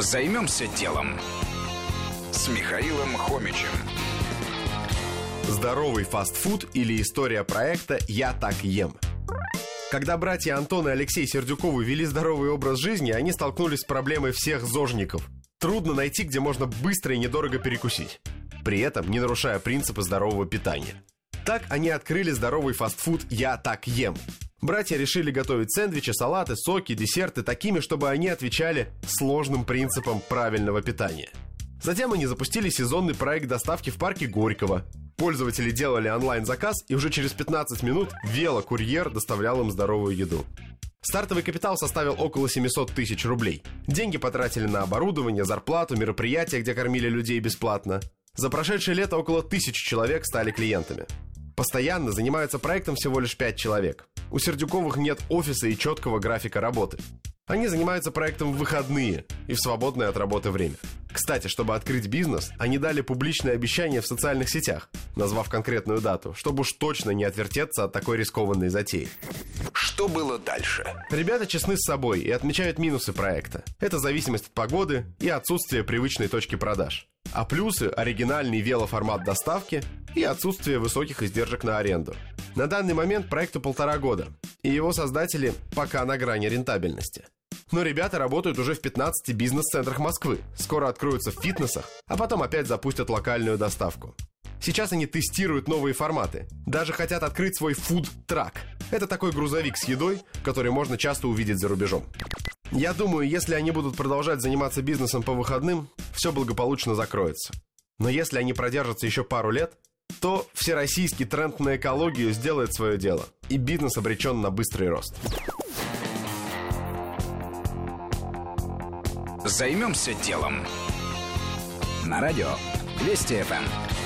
Займемся делом с Михаилом Хомичем. Здоровый фастфуд или история проекта «Я так ем». Когда братья Антон и Алексей Сердюковы вели здоровый образ жизни, они столкнулись с проблемой всех зожников. Трудно найти, где можно быстро и недорого перекусить. При этом не нарушая принципы здорового питания. Так они открыли здоровый фастфуд «Я так ем». Братья решили готовить сэндвичи, салаты, соки, десерты такими, чтобы они отвечали сложным принципам правильного питания. Затем они запустили сезонный проект доставки в парке Горького. Пользователи делали онлайн-заказ, и уже через 15 минут велокурьер доставлял им здоровую еду. Стартовый капитал составил около 700 тысяч рублей. Деньги потратили на оборудование, зарплату, мероприятия, где кормили людей бесплатно. За прошедшее лето около тысячи человек стали клиентами. Постоянно занимаются проектом всего лишь 5 человек. У Сердюковых нет офиса и четкого графика работы. Они занимаются проектом в выходные и в свободное от работы время. Кстати, чтобы открыть бизнес, они дали публичное обещание в социальных сетях, назвав конкретную дату, чтобы уж точно не отвертеться от такой рискованной затеи. Что было дальше? Ребята честны с собой и отмечают минусы проекта. Это зависимость от погоды и отсутствие привычной точки продаж. А плюсы – оригинальный велоформат доставки и отсутствие высоких издержек на аренду. На данный момент проекту полтора года, и его создатели пока на грани рентабельности. Но ребята работают уже в 15 бизнес-центрах Москвы, скоро откроются в фитнесах, а потом опять запустят локальную доставку. Сейчас они тестируют новые форматы. Даже хотят открыть свой фуд-трак. Это такой грузовик с едой, который можно часто увидеть за рубежом. Я думаю, если они будут продолжать заниматься бизнесом по выходным, все благополучно закроется. Но если они продержатся еще пару лет, то всероссийский тренд на экологию сделает свое дело, и бизнес обречен на быстрый рост. Займемся делом. На радио Вести ФМ.